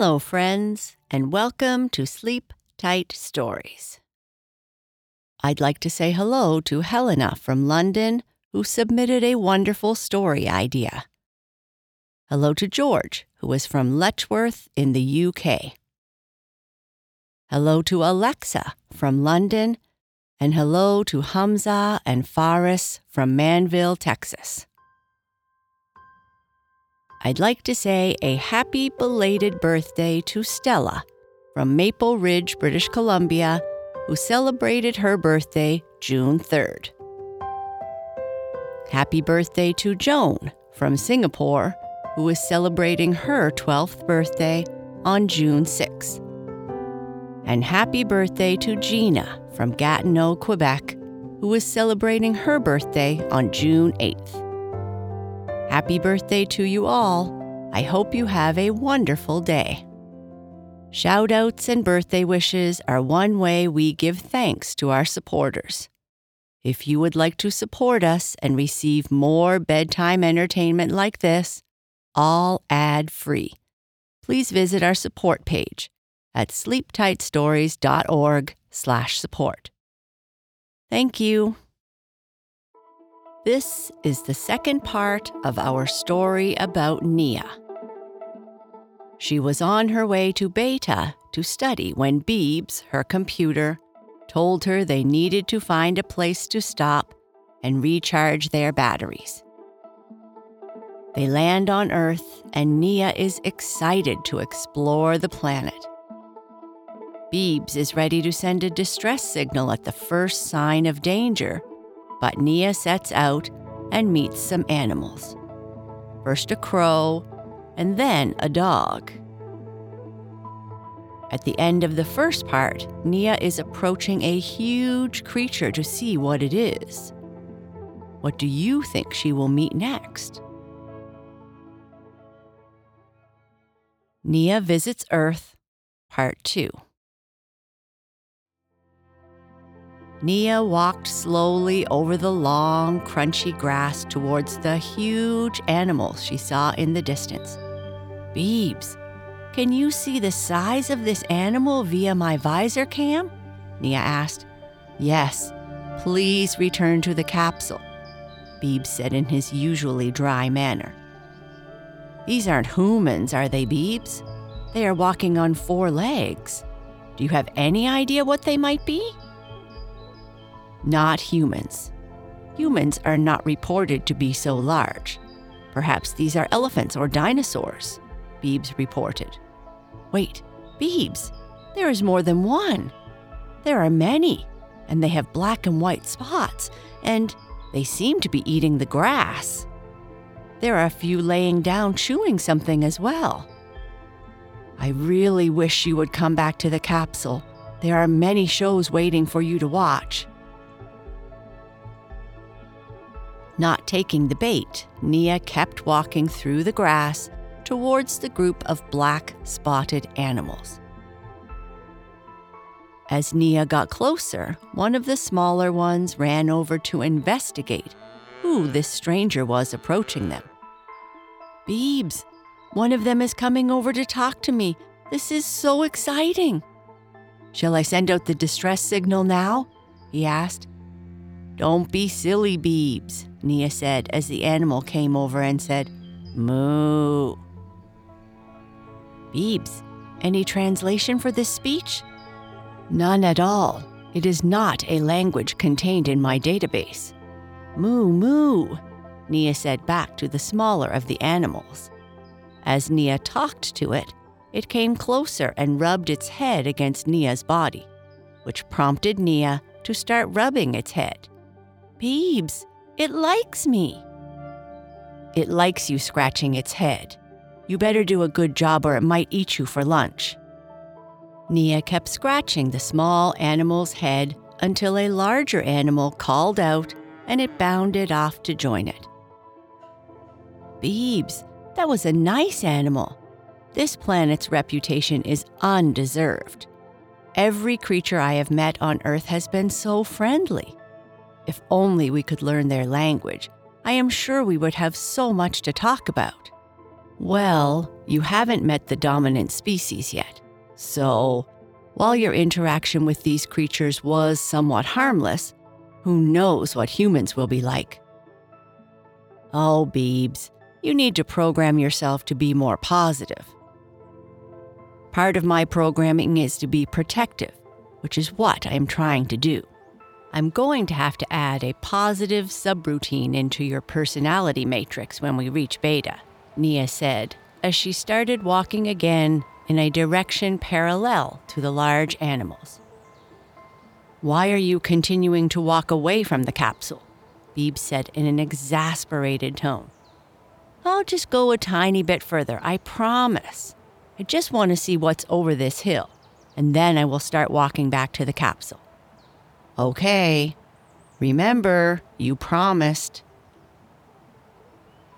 Hello, friends, and welcome to Sleep Tight Stories. I'd like to say hello to Helena from London, who submitted a wonderful story idea. Hello to George, who is from Letchworth in the UK. Hello to Alexa from London, and hello to Hamza and Faris from Manvel, Texas. I'd like to say a happy belated birthday to Stella from Maple Ridge, British Columbia, who celebrated her birthday June 3rd. Happy birthday to Joan from Singapore, who is celebrating her 12th birthday on June 6th. And happy birthday to Gina from Gatineau, Quebec, who is celebrating her birthday on June 8th. Happy birthday to you all. I hope you have a wonderful day. Shoutouts and birthday wishes are one way we give thanks to our supporters. If you would like to support us and receive more bedtime entertainment like this, all ad free, please visit our support page at sleeptightstories.org/support. Thank you. This is the second part of our story about Nia. She was on her way to Beta to study when Beebs, her computer, told her they needed to find a place to stop and recharge their batteries. They land on Earth, and Nia is excited to explore the planet. Beebs is ready to send a distress signal at the first sign of danger but Nia sets out and meets some animals. First a crow, and then a dog. At the end of the first part, Nia is approaching a huge creature to see what it is. What do you think she will meet next? Nia Visits Earth, Part 2. Nia walked slowly over the long, crunchy grass towards the huge animal she saw in the distance. Beebs, can you see the size of this animal via my visor cam? Nia asked. Yes, please return to the capsule, Beebs said in his usually dry manner. These aren't humans, are they, Beebs? They are walking on four legs. Do you have any idea what they might be? Not humans. Humans are not reported to be so large. Perhaps these are elephants or dinosaurs, Beebs reported. Wait, Beebs, there is more than one. There are many, and they have black and white spots, and they seem to be eating the grass. There are a few laying down chewing something as well. I really wish you would come back to the capsule. There are many shows waiting for you to watch. Not taking the bait, Nia kept walking through the grass towards the group of black spotted animals. As Nia got closer, one of the smaller ones ran over to investigate who this stranger was approaching them. Beebs, one of them is coming over to talk to me. This is so exciting. Shall I send out the distress signal now? he asked. Don't be silly, Beebs, Nia said as the animal came over and said, Moo. Beebs, any translation for this speech? None at all. It is not a language contained in my database. Moo, moo, Nia said back to the smaller of the animals. As Nia talked to it, it came closer and rubbed its head against Nia's body, which prompted Nia to start rubbing its head. Beebs, it likes me. It likes you scratching its head. You better do a good job or it might eat you for lunch. Nia kept scratching the small animal's head until a larger animal called out and it bounded off to join it. Beebs, that was a nice animal. This planet's reputation is undeserved. Every creature I have met on Earth has been so friendly. If only we could learn their language, I am sure we would have so much to talk about. Well, you haven't met the dominant species yet. So, while your interaction with these creatures was somewhat harmless, who knows what humans will be like? Oh, Beebs, you need to program yourself to be more positive. Part of my programming is to be protective, which is what I am trying to do. I'm going to have to add a positive subroutine into your personality matrix when we reach beta, Nia said, as she started walking again in a direction parallel to the large animals. Why are you continuing to walk away from the capsule? Beeb said in an exasperated tone. I'll just go a tiny bit further, I promise. I just want to see what's over this hill, and then I will start walking back to the capsule. Okay. Remember, you promised.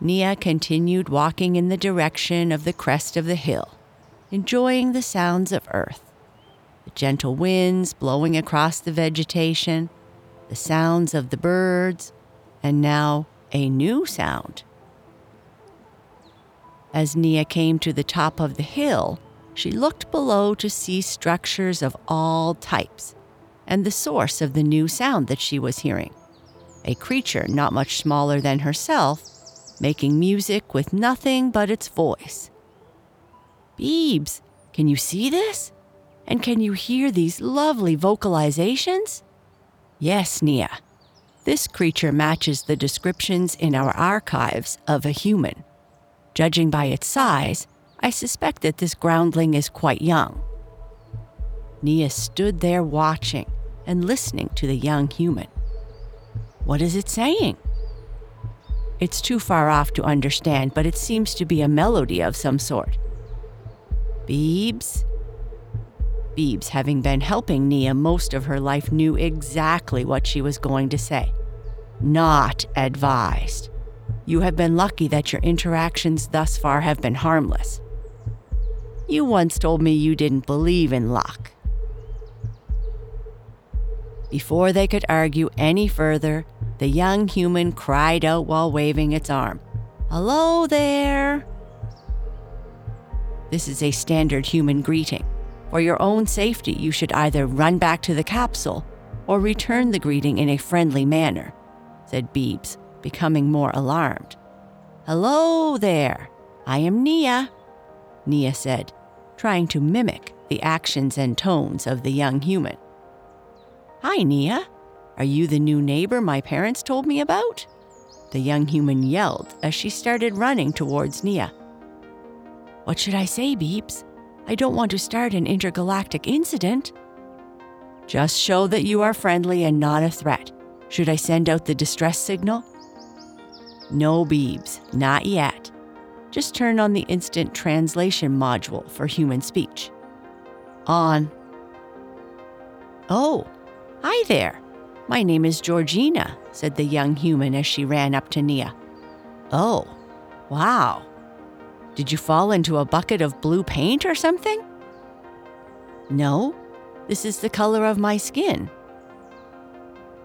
Nia continued walking in the direction of the crest of the hill, enjoying the sounds of earth. The gentle winds blowing across the vegetation, the sounds of the birds, and now a new sound. As Nia came to the top of the hill, she looked below to see structures of all types and the source of the new sound that she was hearing. A creature not much smaller than herself, making music with nothing but its voice. Beebs, can you see this? And can you hear these lovely vocalizations? Yes, Nia. This creature matches the descriptions in our archives of a human. Judging by its size, I suspect that this groundling is quite young. Nia stood there watching and listening to the young human. What is it saying? It's too far off to understand, but it seems to be a melody of some sort. Beebs? Beebs, having been helping Nia most of her life, knew exactly what she was going to say. Not advised. You have been lucky that your interactions thus far have been harmless. You once told me you didn't believe in luck. Before they could argue any further, the young human cried out while waving its arm Hello there! This is a standard human greeting. For your own safety, you should either run back to the capsule or return the greeting in a friendly manner, said Beebs, becoming more alarmed. Hello there! I am Nia, Nia said, trying to mimic the actions and tones of the young human. Hi, Nia. Are you the new neighbor my parents told me about? The young human yelled as she started running towards Nia. What should I say, Beebs? I don't want to start an intergalactic incident. Just show that you are friendly and not a threat. Should I send out the distress signal? No, Beebs, not yet. Just turn on the instant translation module for human speech. On. Oh, Hi there. My name is Georgina, said the young human as she ran up to Nia. Oh, wow. Did you fall into a bucket of blue paint or something? No, this is the color of my skin.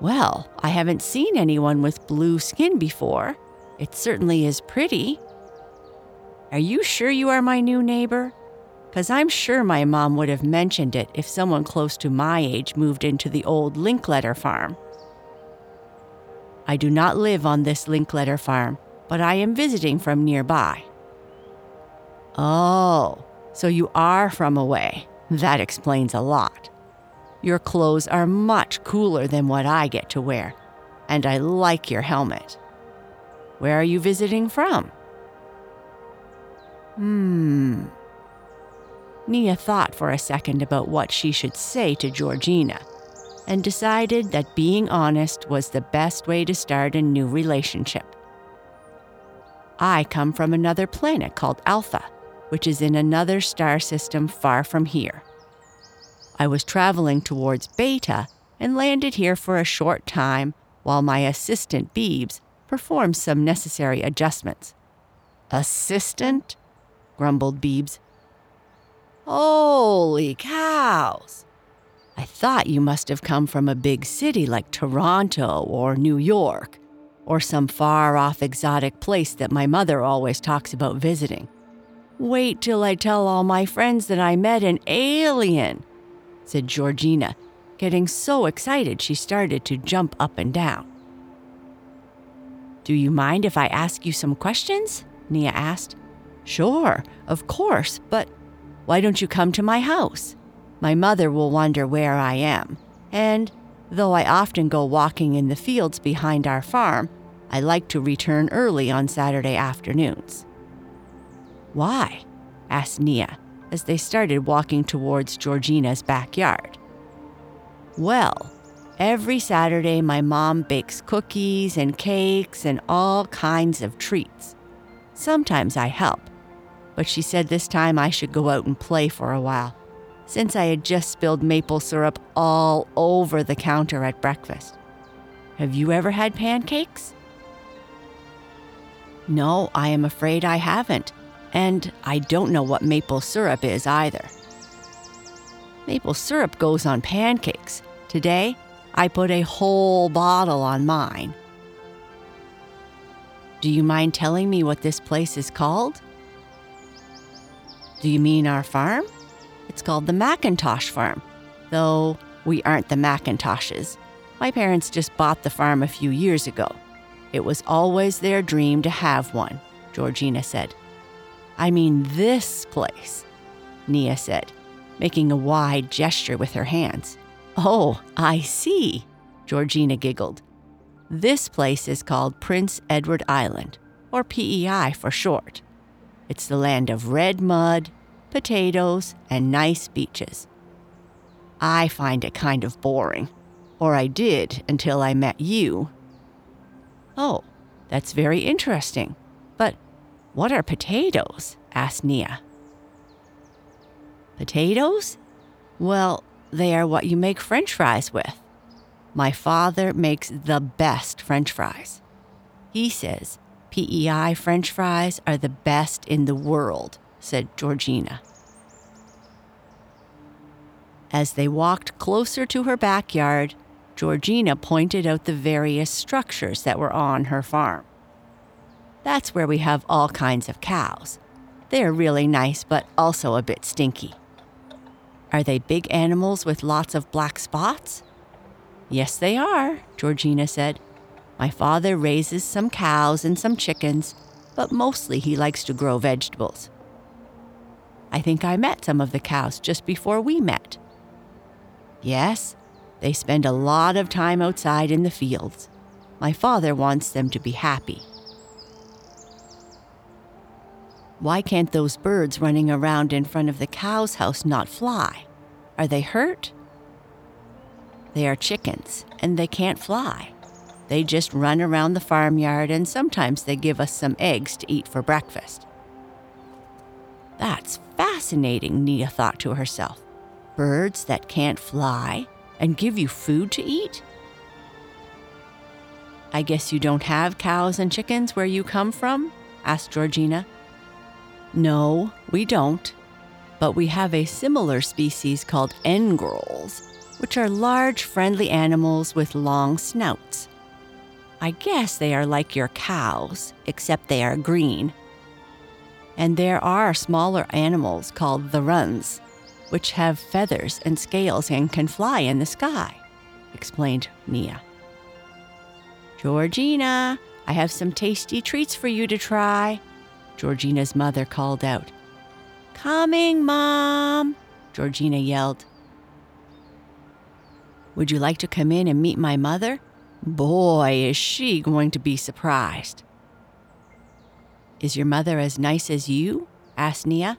Well, I haven't seen anyone with blue skin before. It certainly is pretty. Are you sure you are my new neighbor? Because I'm sure my mom would have mentioned it if someone close to my age moved into the old Linkletter farm. I do not live on this Linkletter farm, but I am visiting from nearby. Oh, so you are from away. That explains a lot. Your clothes are much cooler than what I get to wear, and I like your helmet. Where are you visiting from? Hmm. Nia thought for a second about what she should say to Georgina and decided that being honest was the best way to start a new relationship. I come from another planet called Alpha, which is in another star system far from here. I was traveling towards Beta and landed here for a short time while my assistant Beebs performed some necessary adjustments. Assistant? grumbled Beebs, Holy cows! I thought you must have come from a big city like Toronto or New York, or some far off exotic place that my mother always talks about visiting. Wait till I tell all my friends that I met an alien, said Georgina, getting so excited she started to jump up and down. Do you mind if I ask you some questions? Nia asked. Sure, of course, but why don't you come to my house? My mother will wonder where I am, and though I often go walking in the fields behind our farm, I like to return early on Saturday afternoons. Why? asked Nia as they started walking towards Georgina's backyard. Well, every Saturday my mom bakes cookies and cakes and all kinds of treats. Sometimes I help, but she said this time I should go out and play for a while, since I had just spilled maple syrup all over the counter at breakfast. Have you ever had pancakes? No, I am afraid I haven't, and I don't know what maple syrup is either. Maple syrup goes on pancakes. Today, I put a whole bottle on mine. Do you mind telling me what this place is called? Do you mean our farm? It's called the Macintosh Farm, though we aren't the Macintoshes. My parents just bought the farm a few years ago. It was always their dream to have one, Georgina said. I mean, this place, Nia said, making a wide gesture with her hands. Oh, I see, Georgina giggled. This place is called Prince Edward Island, or PEI for short. It's the land of red mud, potatoes, and nice beaches. I find it kind of boring, or I did until I met you. Oh, that's very interesting. But what are potatoes? asked Nia. Potatoes? Well, they are what you make french fries with. My father makes the best french fries. He says PEI french fries are the best in the world, said Georgina. As they walked closer to her backyard, Georgina pointed out the various structures that were on her farm. That's where we have all kinds of cows. They are really nice, but also a bit stinky. Are they big animals with lots of black spots? Yes, they are, Georgina said. My father raises some cows and some chickens, but mostly he likes to grow vegetables. I think I met some of the cows just before we met. Yes, they spend a lot of time outside in the fields. My father wants them to be happy. Why can't those birds running around in front of the cow's house not fly? Are they hurt? They are chickens, and they can't fly. They just run around the farmyard, and sometimes they give us some eggs to eat for breakfast. That's fascinating, Nia thought to herself. Birds that can't fly and give you food to eat? I guess you don't have cows and chickens where you come from? asked Georgina. No, we don't. But we have a similar species called engrels, which are large, friendly animals with long snouts. I guess they are like your cows, except they are green. And there are smaller animals called the runs, which have feathers and scales and can fly in the sky, explained Nia. Georgina, I have some tasty treats for you to try, Georgina's mother called out. Coming, Mom, Georgina yelled. Would you like to come in and meet my mother? Boy, is she going to be surprised. Is your mother as nice as you? asked Nia.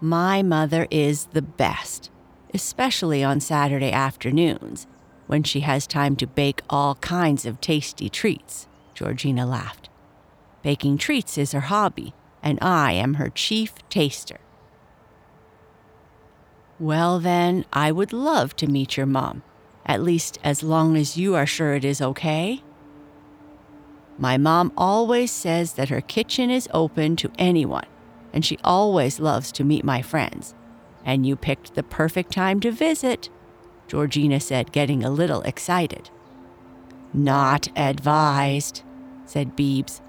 My mother is the best, especially on Saturday afternoons when she has time to bake all kinds of tasty treats, Georgina laughed. Baking treats is her hobby, and I am her chief taster. Well, then, I would love to meet your mom at least as long as you are sure it is okay. My mom always says that her kitchen is open to anyone, and she always loves to meet my friends. And you picked the perfect time to visit, Georgina said, getting a little excited. Not advised, said Beebs,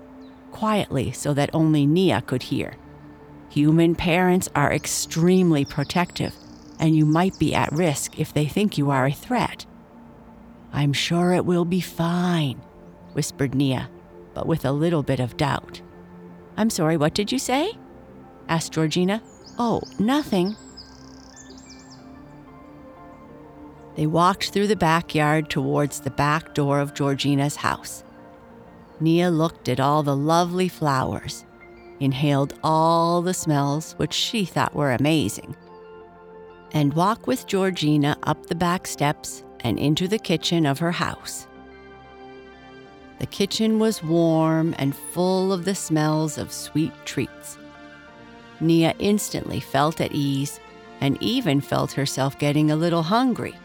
quietly so that only Nia could hear. Human parents are extremely protective, and you might be at risk if they think you are a threat. I'm sure it will be fine, whispered Nia, but with a little bit of doubt. I'm sorry, what did you say? asked Georgina. Oh, nothing. They walked through the backyard towards the back door of Georgina's house. Nia looked at all the lovely flowers, inhaled all the smells, which she thought were amazing, and walked with Georgina up the back steps and into the kitchen of her house. The kitchen was warm and full of the smells of sweet treats. Nia instantly felt at ease and even felt herself getting a little hungry.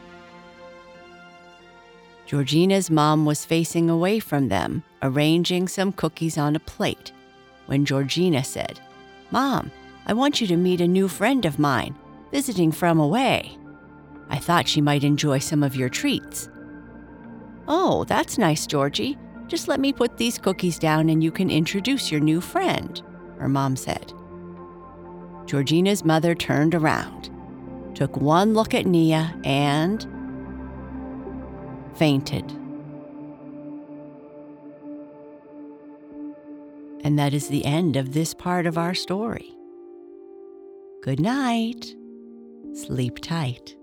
Georgina's mom was facing away from them, arranging some cookies on a plate, when Georgina said, Mom, I want you to meet a new friend of mine, visiting from away. I thought she might enjoy some of your treats. Oh, that's nice, Georgie. Just let me put these cookies down and you can introduce your new friend, her mom said. Georgina's mother turned around, took one look at Nia, and fainted. And that is the end of this part of our story. Good night. Sleep tight.